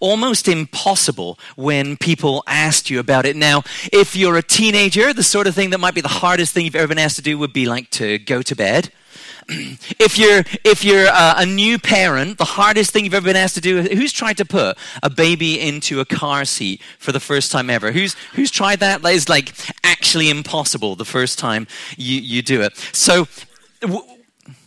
almost impossible when people asked you about it. Now, if you're a teenager, the sort of thing that might be the hardest thing you've ever been asked to do would be like to go to bed. if you're if you're uh, a new parent, the hardest thing you've ever been asked to do. Is who's tried to put a baby into a car seat for the first time ever? Who's who's tried that? That is like actually impossible the first time you you do it. So. W-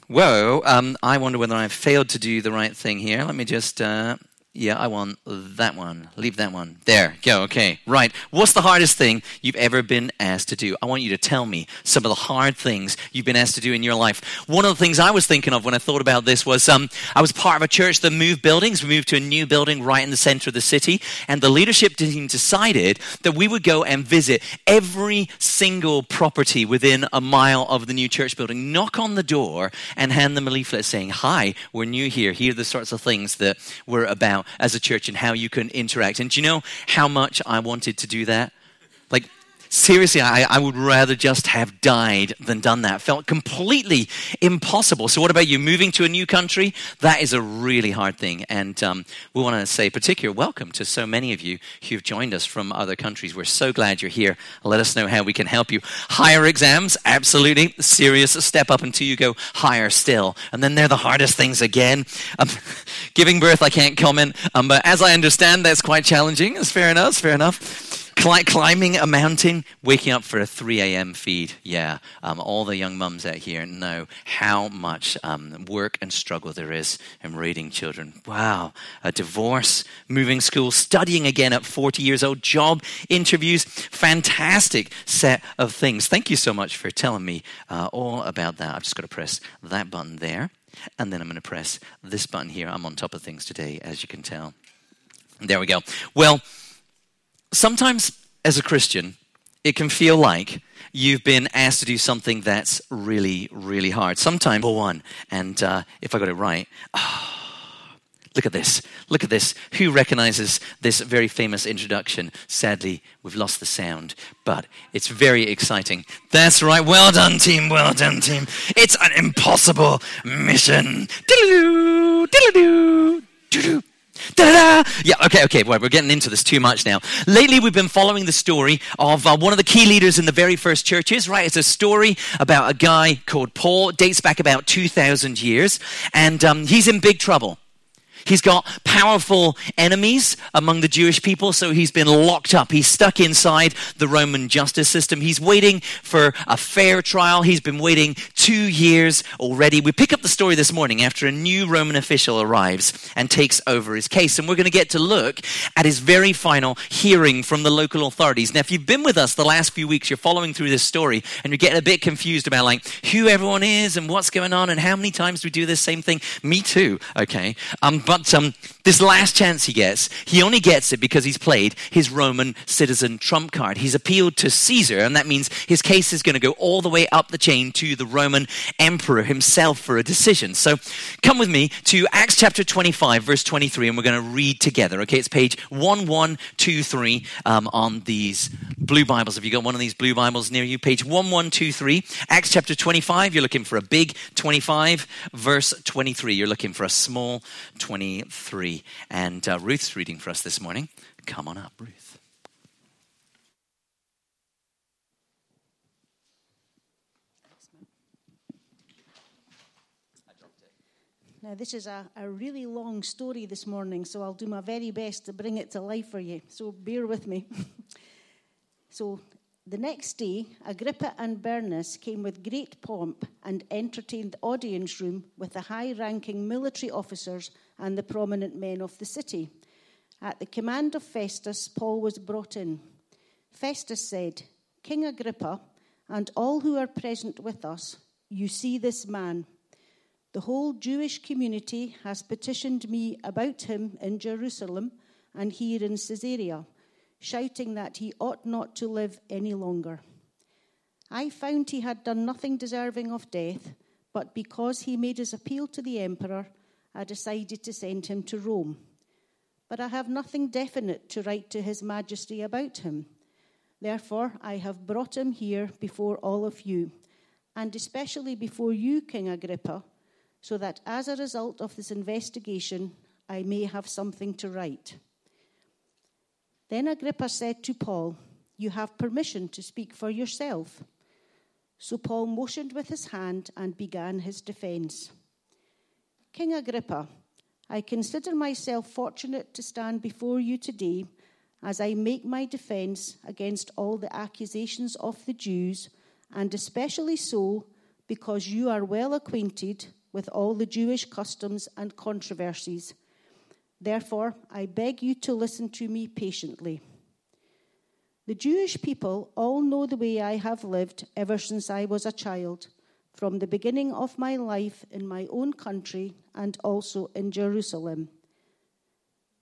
whoa, um, I wonder whether I've failed to do the right thing here. Let me just uh, yeah, I want that one. Leave that one. There, go. Okay, right. What's the hardest thing you've ever been asked to do? I want you to tell me some of the hard things you've been asked to do in your life. One of the things I was thinking of when I thought about this was um, I was part of a church that moved buildings. We moved to a new building right in the center of the city, and the leadership team decided that we would go and visit every single property within a mile of the new church building, knock on the door, and hand them a leaflet saying, Hi, we're new here. Here are the sorts of things that we're about as a church and how you can interact. And do you know how much I wanted to do that? Like, seriously, I, I would rather just have died than done that. Felt completely impossible. So, what about you? Moving to a new country? That is a really hard thing. And um, we want to say particular welcome to so many of you who've joined us from other countries. We're so glad you're here. Let us know how we can help you. Higher exams? Absolutely. Serious step up until you go higher still. And then they're the hardest things again. Um, giving birth, I can't comment. Um, but as I understand, that's quite challenging. It's fair enough. Fair enough climbing a mountain, waking up for a 3 a.m. feed. Yeah, um, all the young mums out here know how much um, work and struggle there is in raising children. Wow. A divorce, moving school, studying again at 40 years old, job interviews, fantastic set of things. Thank you so much for telling me uh, all about that. I've just got to press that button there. And then I'm going to press this button here. I'm on top of things today, as you can tell. There we go. Well, sometimes as a Christian, it can feel like you've been asked to do something that's really, really hard. Sometimes, for one, and uh, if I got it right, oh, look at this. Look at this. Who recognizes this very famous introduction? Sadly, we've lost the sound, but it's very exciting. That's right. Well done, team. Well done, team. It's an impossible mission. Diddle-doo, diddle-doo, diddle-doo. Da-da! Yeah, okay, okay, well, we're getting into this too much now. Lately, we've been following the story of uh, one of the key leaders in the very first churches, right? It's a story about a guy called Paul, dates back about 2,000 years, and um, he's in big trouble. He's got powerful enemies among the Jewish people, so he's been locked up. He's stuck inside the Roman justice system. He's waiting for a fair trial. He's been waiting two years already. We pick up the story this morning after a new Roman official arrives and takes over his case. And we're going to get to look at his very final hearing from the local authorities. Now, if you've been with us the last few weeks, you're following through this story and you're getting a bit confused about like who everyone is and what's going on and how many times we do this same thing. Me too, okay? Um, but um, this last chance he gets, he only gets it because he's played his Roman citizen trump card. He's appealed to Caesar, and that means his case is going to go all the way up the chain to the Roman emperor himself for a decision. So come with me to Acts chapter 25, verse 23, and we're going to read together. Okay, it's page 1123 um, on these blue Bibles. Have you got one of these blue Bibles near you? Page 1123, Acts chapter 25. You're looking for a big 25, verse 23. You're looking for a small 20. 23. And uh, Ruth's reading for us this morning. Come on up, Ruth. Now, this is a, a really long story this morning, so I'll do my very best to bring it to life for you. So bear with me. so, the next day, Agrippa and Bernice came with great pomp and entertained the audience room with the high ranking military officers and the prominent men of the city. At the command of Festus, Paul was brought in. Festus said, King Agrippa, and all who are present with us, you see this man. The whole Jewish community has petitioned me about him in Jerusalem and here in Caesarea shouting that he ought not to live any longer. I found he had done nothing deserving of death, but because he made his appeal to the emperor, I decided to send him to Rome. But I have nothing definite to write to his majesty about him. Therefore, I have brought him here before all of you, and especially before you, King Agrippa, so that as a result of this investigation, I may have something to write. Then Agrippa said to Paul, You have permission to speak for yourself. So Paul motioned with his hand and began his defense. King Agrippa, I consider myself fortunate to stand before you today as I make my defense against all the accusations of the Jews, and especially so because you are well acquainted with all the Jewish customs and controversies. Therefore, I beg you to listen to me patiently. The Jewish people all know the way I have lived ever since I was a child, from the beginning of my life in my own country and also in Jerusalem.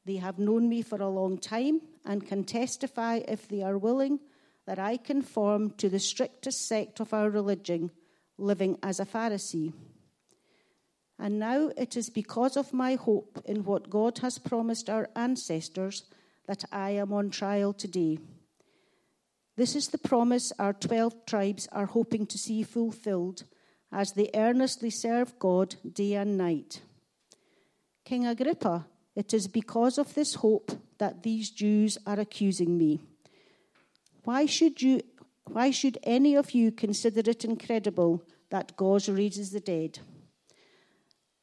They have known me for a long time and can testify, if they are willing, that I conform to the strictest sect of our religion, living as a Pharisee. And now it is because of my hope in what God has promised our ancestors that I am on trial today. This is the promise our 12 tribes are hoping to see fulfilled as they earnestly serve God day and night. King Agrippa, it is because of this hope that these Jews are accusing me. Why should, you, why should any of you consider it incredible that God raises the dead?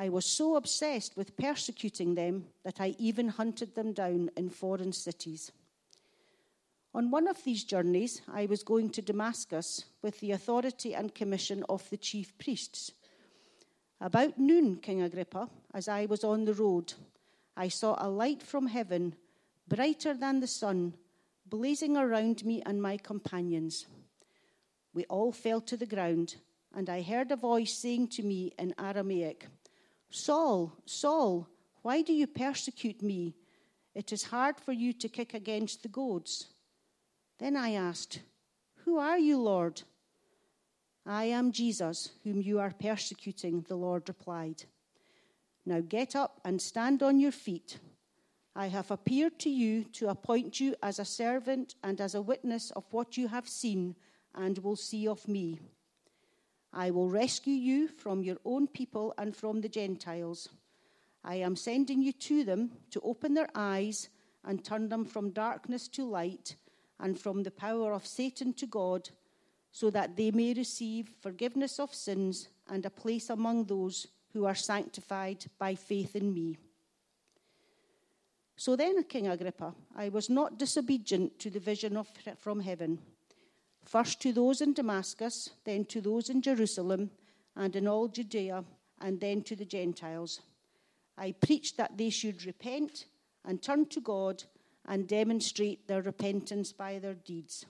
I was so obsessed with persecuting them that I even hunted them down in foreign cities. On one of these journeys, I was going to Damascus with the authority and commission of the chief priests. About noon, King Agrippa, as I was on the road, I saw a light from heaven, brighter than the sun, blazing around me and my companions. We all fell to the ground, and I heard a voice saying to me in Aramaic, Saul, Saul, why do you persecute me? It is hard for you to kick against the goads. Then I asked, Who are you, Lord? I am Jesus, whom you are persecuting, the Lord replied. Now get up and stand on your feet. I have appeared to you to appoint you as a servant and as a witness of what you have seen and will see of me. I will rescue you from your own people and from the Gentiles. I am sending you to them to open their eyes and turn them from darkness to light and from the power of Satan to God, so that they may receive forgiveness of sins and a place among those who are sanctified by faith in me. So then, King Agrippa, I was not disobedient to the vision of, from heaven first to those in Damascus, then to those in Jerusalem and in all Judea, and then to the Gentiles. I preached that they should repent and turn to God and demonstrate their repentance by their deeds.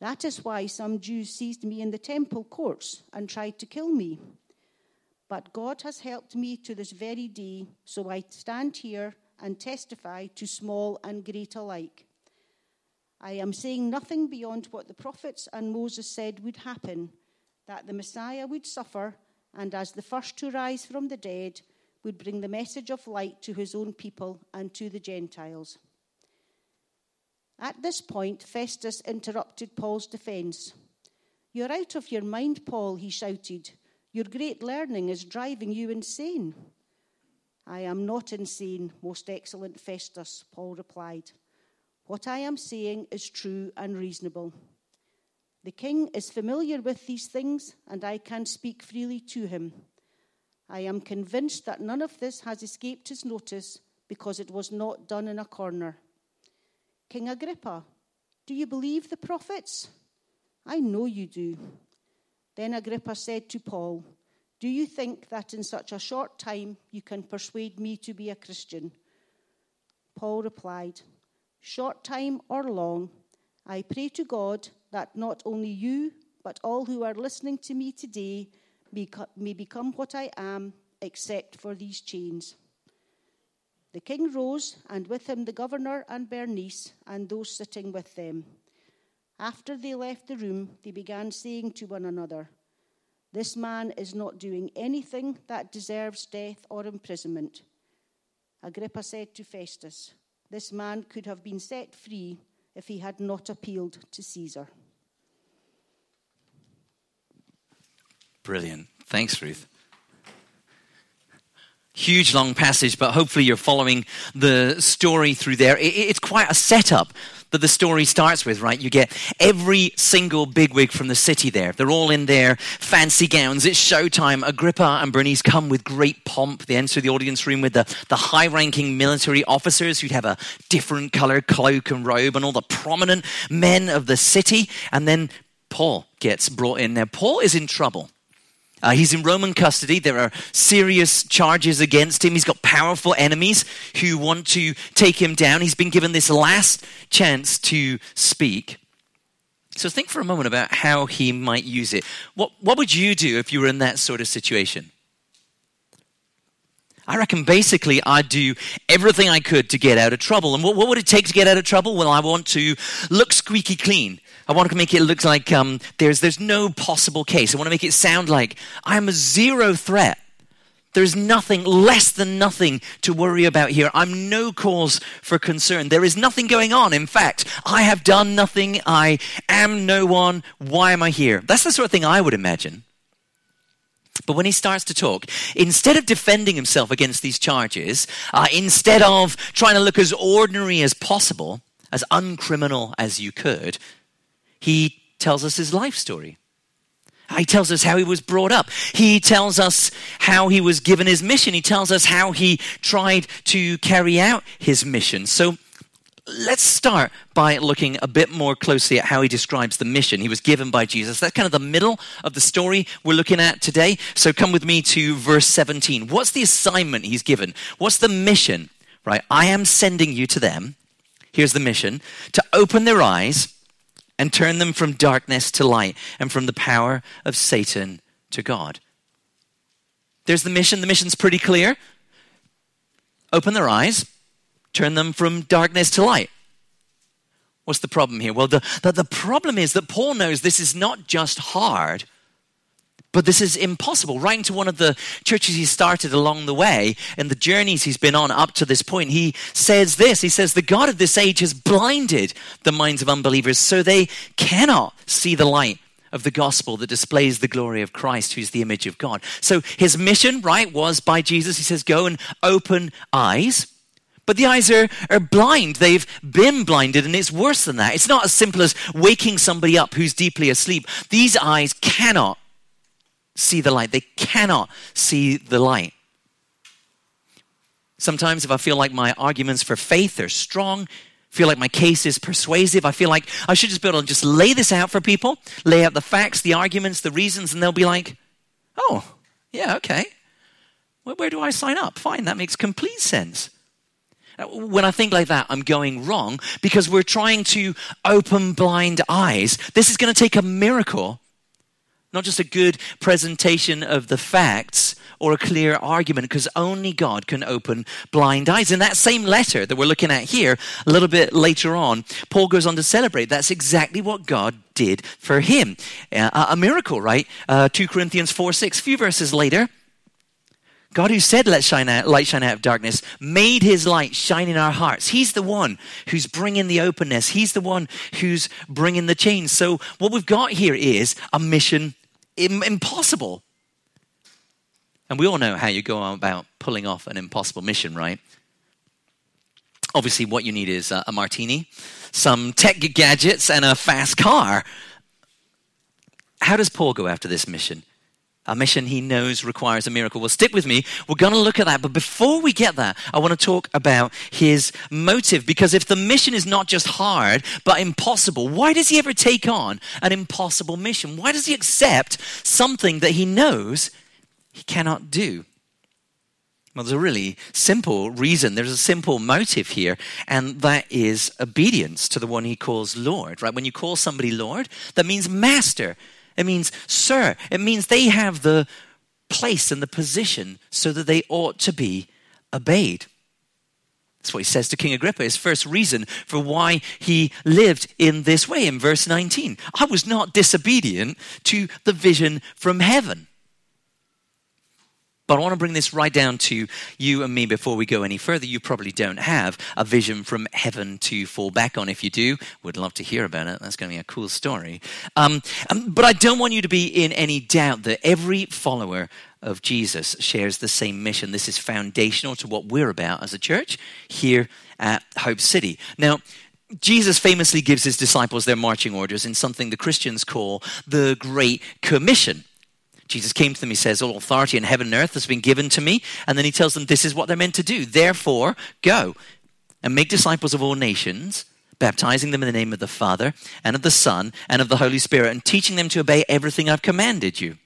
That is why some Jews seized me in the temple courts and tried to kill me. But God has helped me to this very day, so I stand here and testify to small and great alike. I am saying nothing beyond what the prophets and Moses said would happen that the Messiah would suffer, and as the first to rise from the dead, would bring the message of light to his own people and to the Gentiles. At this point, Festus interrupted Paul's defense. You're out of your mind, Paul, he shouted. Your great learning is driving you insane. I am not insane, most excellent Festus, Paul replied. What I am saying is true and reasonable. The king is familiar with these things, and I can speak freely to him. I am convinced that none of this has escaped his notice because it was not done in a corner. King Agrippa, do you believe the prophets? I know you do. Then Agrippa said to Paul, Do you think that in such a short time you can persuade me to be a Christian? Paul replied, short time or long, I pray to God that not only you, but all who are listening to me today may become what I am, except for these chains. The king rose, and with him the governor and Bernice and those sitting with them. After they left the room, they began saying to one another, This man is not doing anything that deserves death or imprisonment. Agrippa said to Festus, This man could have been set free if he had not appealed to Caesar. Brilliant. Thanks, Ruth. Huge long passage, but hopefully you're following the story through there. It's quite a setup that the story starts with, right? You get every single bigwig from the city there. They're all in their fancy gowns. It's showtime. Agrippa and Bernice come with great pomp. They enter the audience room with the, the high ranking military officers who'd have a different color cloak and robe and all the prominent men of the city. And then Paul gets brought in there. Paul is in trouble. Uh, he's in Roman custody. There are serious charges against him. He's got powerful enemies who want to take him down. He's been given this last chance to speak. So think for a moment about how he might use it. What, what would you do if you were in that sort of situation? I reckon basically I'd do everything I could to get out of trouble. And what, what would it take to get out of trouble? Well, I want to look squeaky clean. I want to make it look like um, there's, there's no possible case. I want to make it sound like I'm a zero threat. There's nothing, less than nothing to worry about here. I'm no cause for concern. There is nothing going on. In fact, I have done nothing. I am no one. Why am I here? That's the sort of thing I would imagine. But when he starts to talk, instead of defending himself against these charges, uh, instead of trying to look as ordinary as possible, as uncriminal as you could, he tells us his life story. He tells us how he was brought up. He tells us how he was given his mission. He tells us how he tried to carry out his mission. So let's start by looking a bit more closely at how he describes the mission he was given by Jesus. That's kind of the middle of the story we're looking at today. So come with me to verse 17. What's the assignment he's given? What's the mission? Right? I am sending you to them. Here's the mission to open their eyes and turn them from darkness to light and from the power of Satan to God. There's the mission. The mission's pretty clear. Open their eyes, turn them from darkness to light. What's the problem here? Well, the, the, the problem is that Paul knows this is not just hard but this is impossible. Writing to one of the churches he started along the way and the journeys he's been on up to this point, he says this He says, The God of this age has blinded the minds of unbelievers so they cannot see the light of the gospel that displays the glory of Christ, who's the image of God. So his mission, right, was by Jesus. He says, Go and open eyes. But the eyes are, are blind. They've been blinded, and it's worse than that. It's not as simple as waking somebody up who's deeply asleep. These eyes cannot see the light. They cannot see the light. Sometimes, if I feel like my arguments for faith are strong, feel like my case is persuasive, I feel like I should just be able to just lay this out for people, lay out the facts, the arguments, the reasons, and they'll be like, oh, yeah, okay. Where, where do I sign up? Fine, that makes complete sense. Uh, when I think like that, I'm going wrong because we're trying to open blind eyes. This is going to take a miracle not just a good presentation of the facts or a clear argument, because only God can open blind eyes. In that same letter that we're looking at here, a little bit later on, Paul goes on to celebrate that's exactly what God did for him. Uh, a miracle, right? Uh, 2 Corinthians 4 6, a few verses later. God, who said, Let shine out, light shine out of darkness, made his light shine in our hearts. He's the one who's bringing the openness. He's the one who's bringing the change. So, what we've got here is a mission impossible. And we all know how you go about pulling off an impossible mission, right? Obviously, what you need is a, martini, some tech gadgets, and a fast car. How does Paul go after this mission? A mission he knows requires a miracle. Well, stick with me. We're going to look at that. But before we get there, I want to talk about his motive. Because if the mission is not just hard, but impossible, why does he ever take on an impossible mission? Why does he accept something that he knows he cannot do? Well, there's a really simple reason. There's a simple motive here, and that is obedience to the one he calls Lord, right? When you call somebody Lord, that means master. It means sir. It means they have the place and the position so that they ought to be obeyed. That's what he says to King Agrippa, his first reason for why he lived in this way in verse 19. I was not disobedient to the vision from heaven. But I want to bring this right down to you and me before we go any further. You probably don't have a vision from heaven to fall back on. If you do, would love to hear about it. That's going to be a cool story. Um, um, but I don't want you to be in any doubt that every follower of Jesus shares the same mission. This is foundational to what we're about as a church here at Hope City. Now, Jesus famously gives his disciples their marching orders in something the Christians call the Great Commission. Jesus came to them, he says, All authority in heaven and earth has been given to me. And then he tells them, This is what they're meant to do. Therefore, go and make disciples of all nations, baptizing them in the name of the Father and of the Son and of the Holy Spirit, and teaching them to obey everything I've commanded you.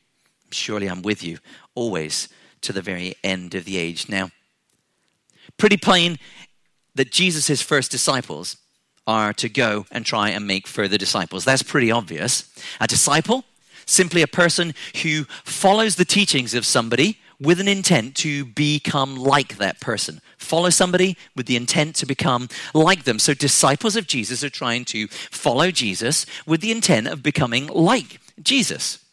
Surely I'm with you always to the very end of the age. Now, pretty plain that Jesus' first disciples are to go and try and make further disciples. That's pretty obvious. A disciple simply a person who follows the teachings of somebody with an intent to become like that person. Follow somebody with the intent to become like them. So, disciples of Jesus are trying to follow Jesus with the intent of becoming like Jesus.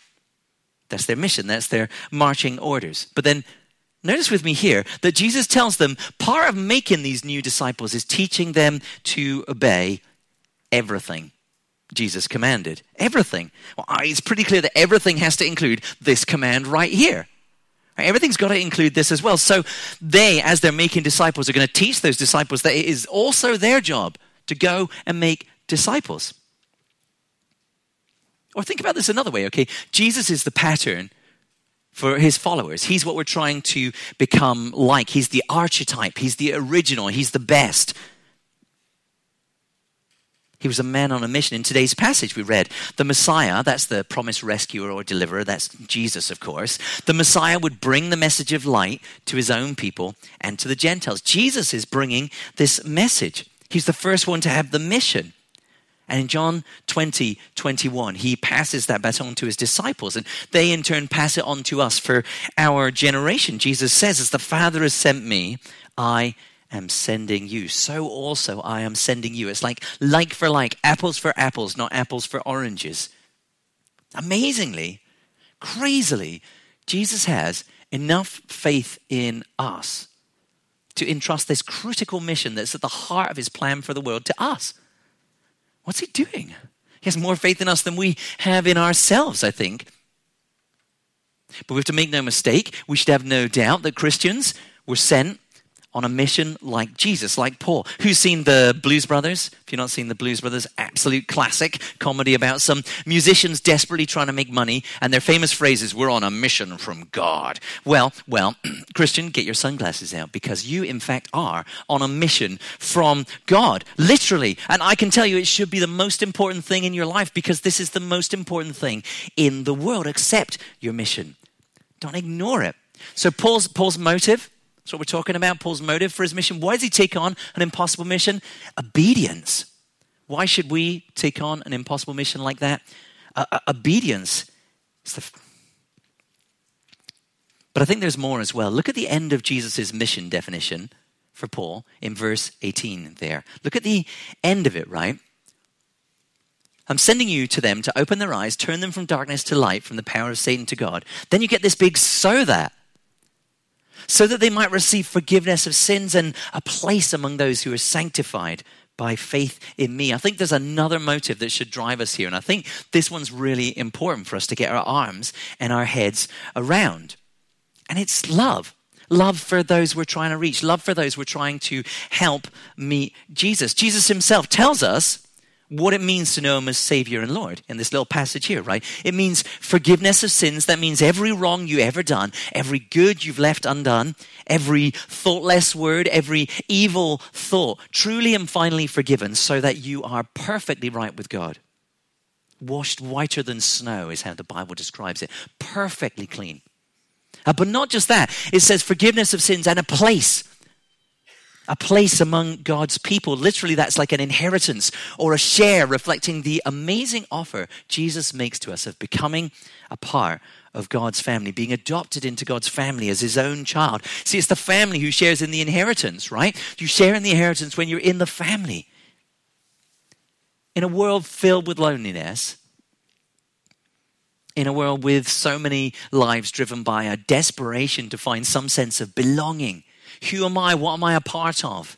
That's their mission, that's their marching orders. But then, notice with me here that Jesus tells them part of making these new disciples is teaching them to obey everything Jesus commanded. Everything. Well, it's pretty clear that everything has to include this command right here. Everything's got to include this as well. So they, as they're making disciples, are going to teach those disciples that it is also their job to go and make disciples. Or think about this another way, okay? Jesus is the pattern for his followers. He's what we're trying to become like. He's the archetype, he's the original, he's the best. He was a man on a mission. In today's passage, we read the Messiah, that's the promised rescuer or deliverer, that's Jesus, of course. The Messiah would bring the message of light to his own people and to the Gentiles. Jesus is bringing this message. He's the first one to have the mission. And in John 20, 21, he passes that baton to his disciples, and they in turn pass it on to us for our generation. Jesus says, As the Father has sent me, I am sending you. So also I am sending you. It's like like for like, apples for apples, not apples for oranges. Amazingly, crazily, Jesus has enough faith in us to entrust this critical mission that's at the heart of his plan for the world to us. What's he doing? He has more faith in us than we have in ourselves, I think. But we have to make no mistake, we should have no doubt that Christians were sent on a mission like Jesus, like Paul. Who's seen the Blues Brothers? If you've not seen the Blues Brothers, absolute classic comedy about some musicians desperately trying to make money, and their famous phrases, we're on a mission from God. Well, well, Christian, get your sunglasses out because you, in fact, are on a mission from God, literally. And I can tell you it should be the most important thing in your life because this is the most important thing in the world. Accept your mission. Don't ignore it. So Paul's Paul's motive that's what we're talking about. Paul's motive for his mission. Why does he take on an impossible mission? Obedience. Why should we take on an impossible mission like that? Uh, uh, obedience. The... But I think there's more as well. Look at the end of Jesus' mission definition for Paul in verse 18 there. Look at the end of it, right? I'm sending you to them to open their eyes, turn them from darkness to light, from the power of Satan to God. Then you get this big so that so that they might receive forgiveness of sins and a place among those who are sanctified by faith in me. I think there's another motive that should drive us here, and I think this one's really important for us to get our arms and our heads around. And it's love. Love for those we're trying to reach, love for those we're trying to help meet Jesus. Jesus himself tells us what it means to know him as Savior and Lord in this little passage here, right? It means forgiveness of sins. That means every wrong you ever done, every good you've left undone, every thoughtless word, every evil thought, truly and finally forgiven so that you are perfectly right with God. Washed whiter than snow is how the Bible describes it. Perfectly clean. Uh, but not just that, it says forgiveness of sins and a place a place among God's people. Literally, that's like an inheritance or a share reflecting the amazing offer Jesus makes to us of becoming a part of God's family, being adopted into God's family as his own child. See, it's the family who shares in the inheritance, right? You share in the inheritance when you're in the family. In a world filled with loneliness, in a world with so many lives driven by a desperation to find some sense of belonging. Who am I? What am I a part of?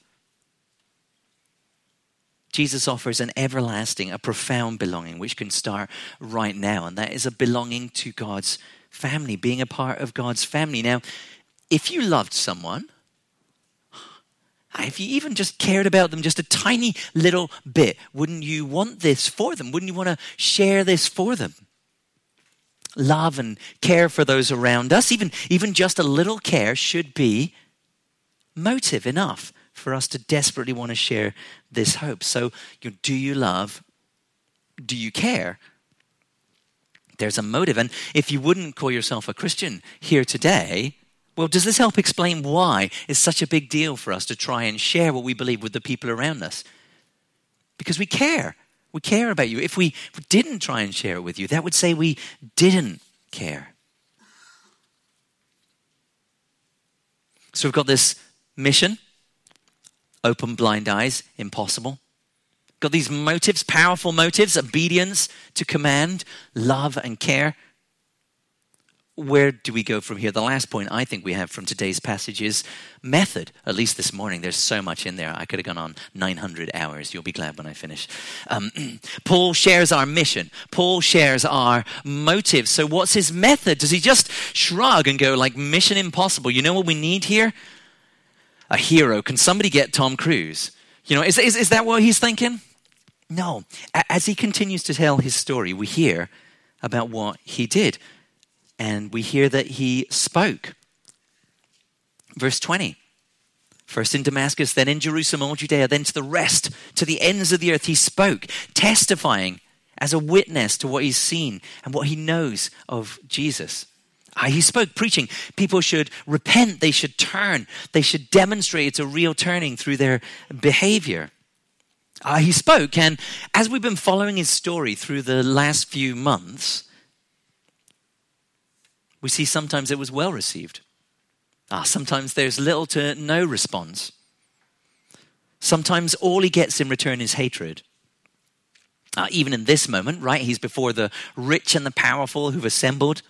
Jesus offers an everlasting, a profound belonging, which can start right now, and that is a belonging to God's family, being a part of God's family. Now, if you loved someone, if you even just cared about them just a tiny little bit, wouldn't you want this for them? Wouldn't you want to share this for them? Love and care for those around us, even, even just a little care, should be motive enough for us to desperately want to share this hope. So, you know, do you love? Do you care? There's a motive. And if you wouldn't call yourself a Christian here today, well, does this help explain why it's such a big deal for us to try and share what we believe with the people around us? Because we care. We care about you. If we, didn't try and share it with you, that would say we didn't care. So we've got this mission open blind eyes, impossible. Got these motives, powerful motives, obedience to command, love and care. Where do we go from here? The last point I think we have from today's passage is method. At least this morning, there's so much in there. I could have gone on 900 hours. You'll be glad when I finish. Um, Paul shares our mission. Paul shares our motive. So, what's his method? Does he just shrug and go like mission impossible? You know what we need here? A hero. Can somebody get Tom Cruise? You know, is, is, is that what he's thinking? No. As he continues to tell his story, we hear about what he did. And we hear that he spoke. Verse 20. First in Damascus, then in Jerusalem, all Judea, then to the rest, to the ends of the earth, he spoke, testifying as a witness to what he's seen and what he knows of Jesus. Uh, he spoke preaching. People should repent. They should turn. They should demonstrate it's a real turning through their behavior. Uh, he spoke, and as we've been following his story through the last few months, we see sometimes it was well received. Uh, sometimes there's little to no response. Sometimes all he gets in return is hatred. Uh, even in this moment, right? He's before the rich and the powerful who've assembled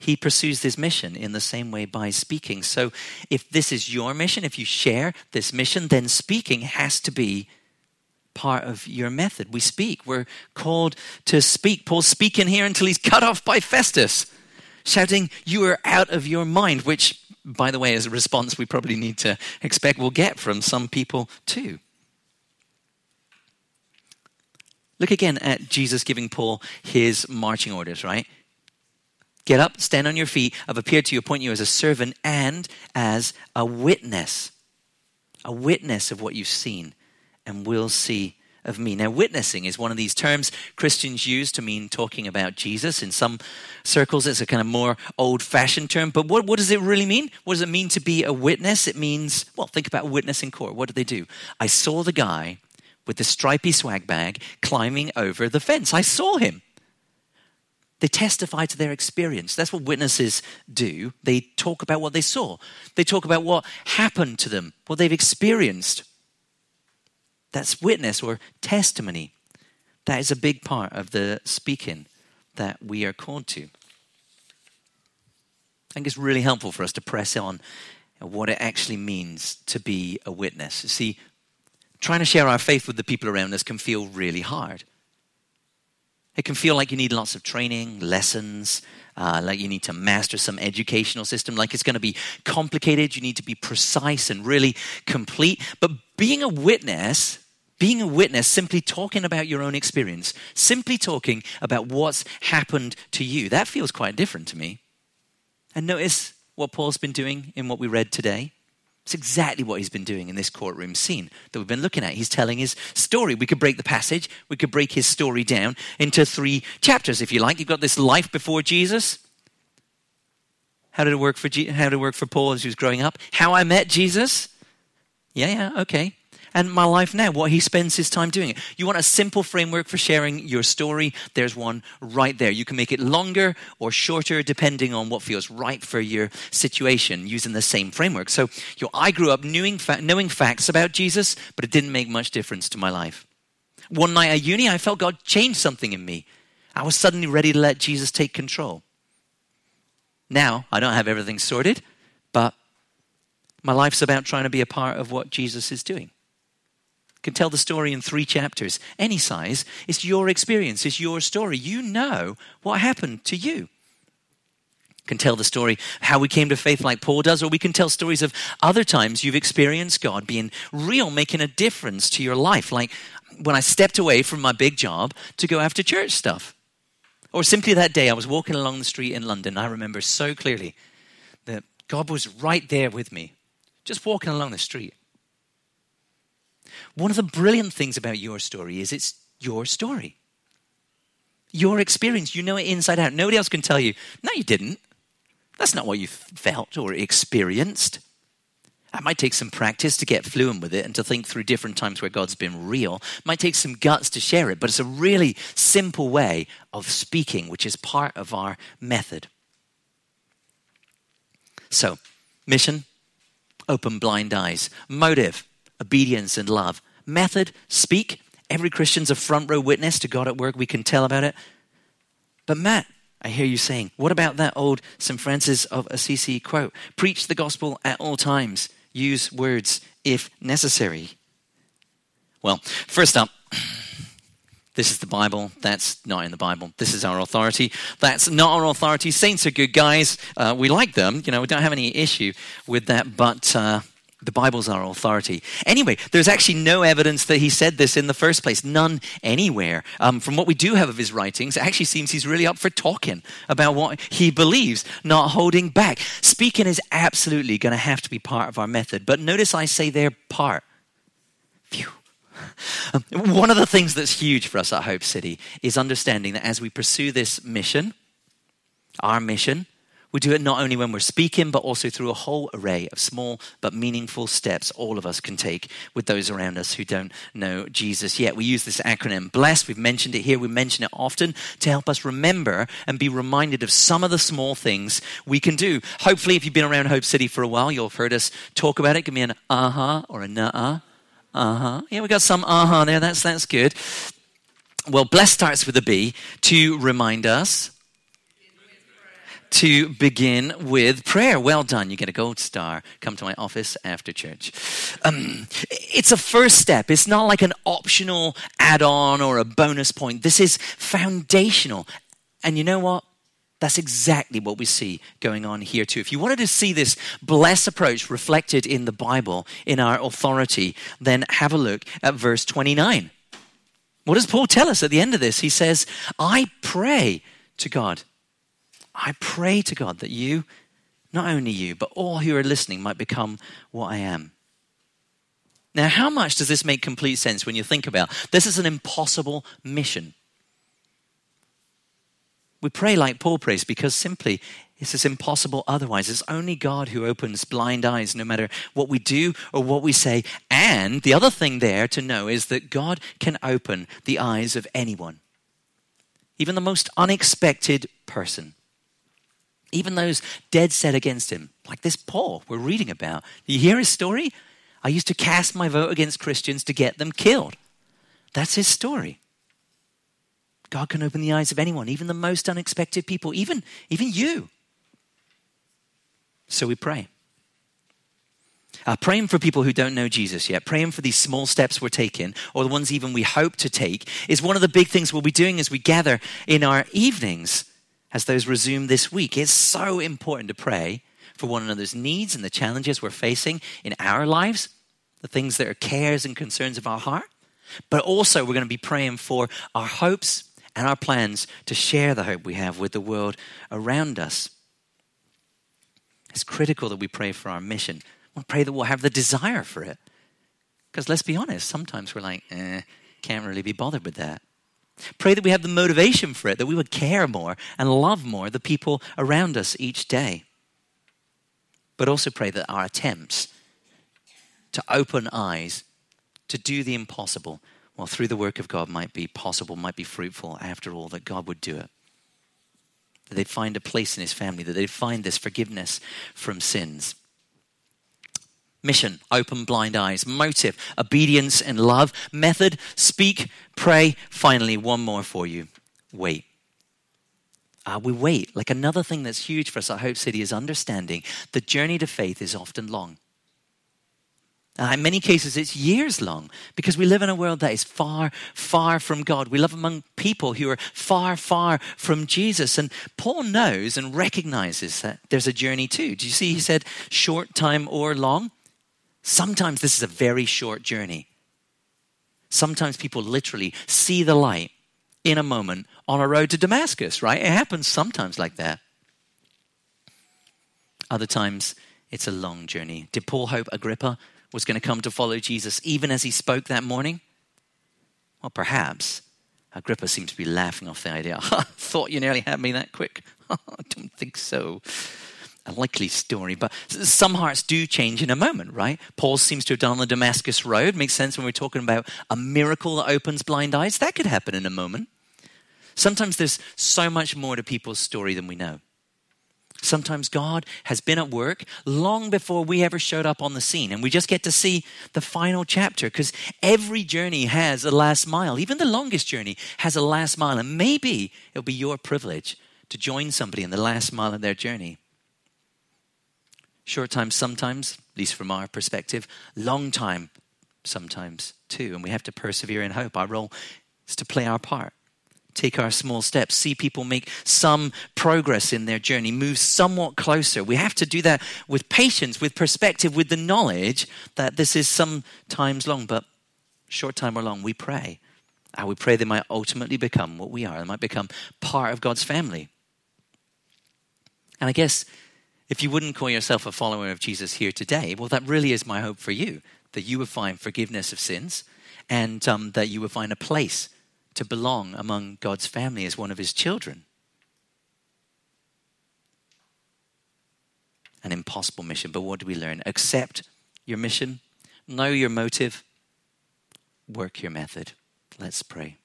he pursues this mission in the same way by speaking. So, if this is your mission, if you share this mission, then speaking has to be part of your method. We speak, we're called to speak. Paul's speaking here until he's cut off by Festus, shouting, You are out of your mind, which, by the way, is a response we probably need to expect we'll get from some people too. Look again at Jesus giving Paul his marching orders, right? Get up, stand on your feet. I've appeared to you, appoint you as a servant and as a witness. A witness of what you've seen and will see of me. Now, witnessing is one of these terms Christians use to mean talking about Jesus. In some circles, it's a kind of more old fashioned term. But what, what does it really mean? What does it mean to be a witness? It means, well, think about witness in court. What do they do? I saw the guy with the stripy swag bag climbing over the fence. I saw him. They testify to their experience. That's what witnesses do. They talk about what they saw, they talk about what happened to them, what they've experienced. That's witness or testimony. That is a big part of the speaking that we are called to. I think it's really helpful for us to press on what it actually means to be a witness. You see, trying to share our faith with the people around us can feel really hard. It can feel like you need lots of training, lessons, uh, like you need to master some educational system, like it's going to be complicated. You need to be precise and really complete. But being a witness, being a witness, simply talking about your own experience, simply talking about what's happened to you, that feels quite different to me. And notice what Paul's been doing in what we read today. It's exactly what he's been doing in this courtroom scene that we've been looking at. He's telling his story. We could break the passage, we could break his story down into three chapters, if you like. You've got this life before Jesus. How did it work for, how did it work for Paul as he was growing up? How I met Jesus. Yeah, yeah, okay. And my life now, what he spends his time doing. You want a simple framework for sharing your story? There's one right there. You can make it longer or shorter depending on what feels right for your situation using the same framework. So, you know, I grew up knowing, fa- knowing facts about Jesus, but it didn't make much difference to my life. One night at uni, I felt God changed something in me. I was suddenly ready to let Jesus take control. Now, I don't have everything sorted, but my life's about trying to be a part of what Jesus is doing. Can tell the story in three chapters, any size. It's your experience, it's your story. You know what happened to you. Can tell the story how we came to faith, like Paul does, or we can tell stories of other times you've experienced God being real, making a difference to your life, like when I stepped away from my big job to go after church stuff. Or simply that day, I was walking along the street in London. I remember so clearly that God was right there with me, just walking along the street. One of the brilliant things about your story is it's your story. Your experience, you know it inside out. Nobody else can tell you, no, you didn't. That's not what you felt or experienced. It might take some practice to get fluent with it and to think through different times where God's been real. It might take some guts to share it, but it's a really simple way of speaking, which is part of our method. So, mission, open blind eyes. Motive, obedience and love. Method, speak. Every Christian's a front row witness to God at work. We can tell about it. But Matt, I hear you saying, what about that old St. Francis of Assisi quote? Preach the gospel at all times. Use words if necessary. Well, first up, this is the Bible. That's not in the Bible. This is our authority. That's not our authority. Saints are good guys. Uh, we like them. You know, we don't have any issue with that. But uh, the Bible's our authority. Anyway, there's actually no evidence that he said this in the first place. None anywhere. Um, from what we do have of his writings, it actually seems he's really up for talking about what he believes, not holding back. Speaking is absolutely going to have to be part of our method. But notice I say their part. Phew. Um, one of the things that's huge for us at Hope City is understanding that as we pursue this mission, our mission, we do it not only when we're speaking, but also through a whole array of small but meaningful steps all of us can take with those around us who don't know Jesus yet. We use this acronym BLESS. We've mentioned it here. We mention it often to help us remember and be reminded of some of the small things we can do. Hopefully, if you've been around Hope City for a while, you'll have heard us talk about it. Give me an uh huh or a nuh uh. Uh huh. Yeah, we got some uh huh there. That's, that's good. Well, bless starts with a B to remind us to begin with prayer. Well done. You get a gold star. Come to my office after church. Um, it's a first step. It's not like an optional add on or a bonus point. This is foundational. And you know what? That's exactly what we see going on here, too. If you wanted to see this blessed approach reflected in the Bible, in our authority, then have a look at verse 29. What does Paul tell us at the end of this? He says, I pray to God I pray to God that you, not only you, but all who are listening might become what I am. Now, how much does this make complete sense when you think about this is an impossible mission? We pray like Paul prays because simply this is impossible otherwise. It's only God who opens blind eyes no matter what we do or what we say. And the other thing there to know is that God can open the eyes of anyone, even the most unexpected person even those dead set against him, like this Paul we're reading about. You hear his story? I used to cast my vote against Christians to get them killed. That's his story. God can open the eyes of anyone, even the most unexpected people, even, even you. So we pray. Uh, praying for people who don't know Jesus yet, praying for these small steps we're taking, or the ones even we hope to take, is one of the big things we'll be doing as we gather in our evenings as those resume this week. It's so important to pray for one another's needs and the challenges we're facing in our lives, the things that are cares and concerns of our heart. But also, we're going to be praying for our hopes and our plans to share the hope we have with the world around us. It's critical that we pray for our mission. We pray that we'll have the desire for it. Because let's be honest, sometimes we're like, eh, can't really be bothered with that. Pray that we have the motivation for it, that we would care more and love more the people around us each day. But also pray that our attempts to open eyes, to do the impossible, well, through the work of God might be possible, might be fruitful after all, that God would do it. That they'd find a place in his family, that they'd find this forgiveness from sins. Mission, open blind eyes. Motive, obedience and love. Method, speak, pray. Finally, one more for you wait. Uh, we wait. Like another thing that's huge for us at Hope City is understanding the journey to faith is often long. Uh, in many cases, it's years long because we live in a world that is far, far from God. We live among people who are far, far from Jesus. And Paul knows and recognizes that there's a journey too. Do you see? He said, short time or long. Sometimes this is a very short journey. Sometimes people literally see the light in a moment on a road to Damascus, right? It happens sometimes like that. Other times, it's a long journey. Did Paul hope Agrippa was going to come to follow Jesus even as he spoke that morning? Well, perhaps. Agrippa seemed to be laughing off the idea. I thought you nearly had me that quick. I don't think so. A likely story, but some hearts do change in a moment, right? Paul seems to have done on the Damascus Road. Makes sense when we're talking about a miracle that opens blind eyes. That could happen in a moment. Sometimes there's so much more to people's story than we know. Sometimes God has been at work long before we ever showed up on the scene, and we just get to see the final chapter because every journey has a last mile. Even the longest journey has a last mile, and maybe it'll be your privilege to join somebody in the last mile of their journey. Short time, sometimes, at least from our perspective, long time, sometimes too, and we have to persevere in hope. Our role is to play our part take our small steps, see people make some progress in their journey, move somewhat closer. We have to do that with patience, with perspective, with the knowledge that this is sometimes long, but short time or long, we pray. And we pray they might ultimately become what we are. They might become part of God's family. And I guess if you wouldn't call yourself a follower of Jesus here today, well, that really is my hope for you that you would find forgiveness of sins and um, that you would find a place to belong among God's family as one of his children. An impossible mission, but what do we learn? Accept your mission, know your motive, work your method. Let's pray.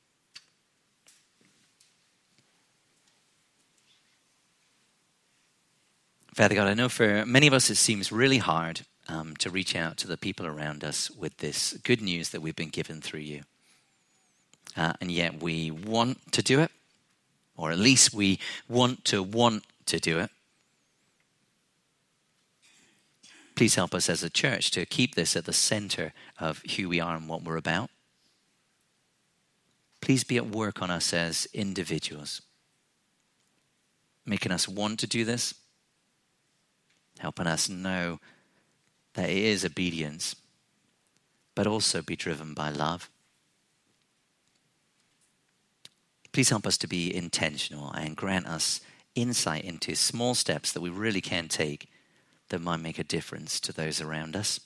Father God, I know for many of us it seems really hard um, to reach out to the people around us with this good news that we've been given through you uh, and yet we want to do it, or at least we want to want to do it. Please help us as a church to keep this at the center of who we are and what we're about. Please be at work on us as individuals, making us want to do this, helping us know that it is obedience, but also be driven by love. Please help us to be intentional and grant us insight into small steps that we really can take that might make a difference to those around us.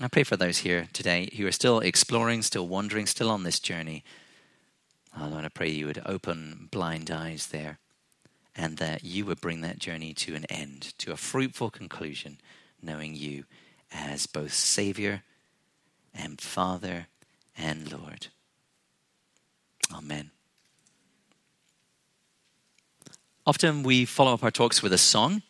I pray for those here today who are still exploring, still wandering, still on this journey. Oh Lord, I pray you would open blind eyes there and that you would bring that journey to an end, to a fruitful conclusion, knowing you as both Savior and Father and Lord. Amen. Often we follow up our talks with a song.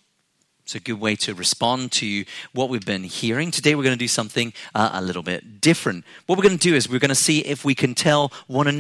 It's a good way to respond to what we've been hearing. Today we're going to do something uh, a little bit different. What we're going to do is we're going to see if we can tell one another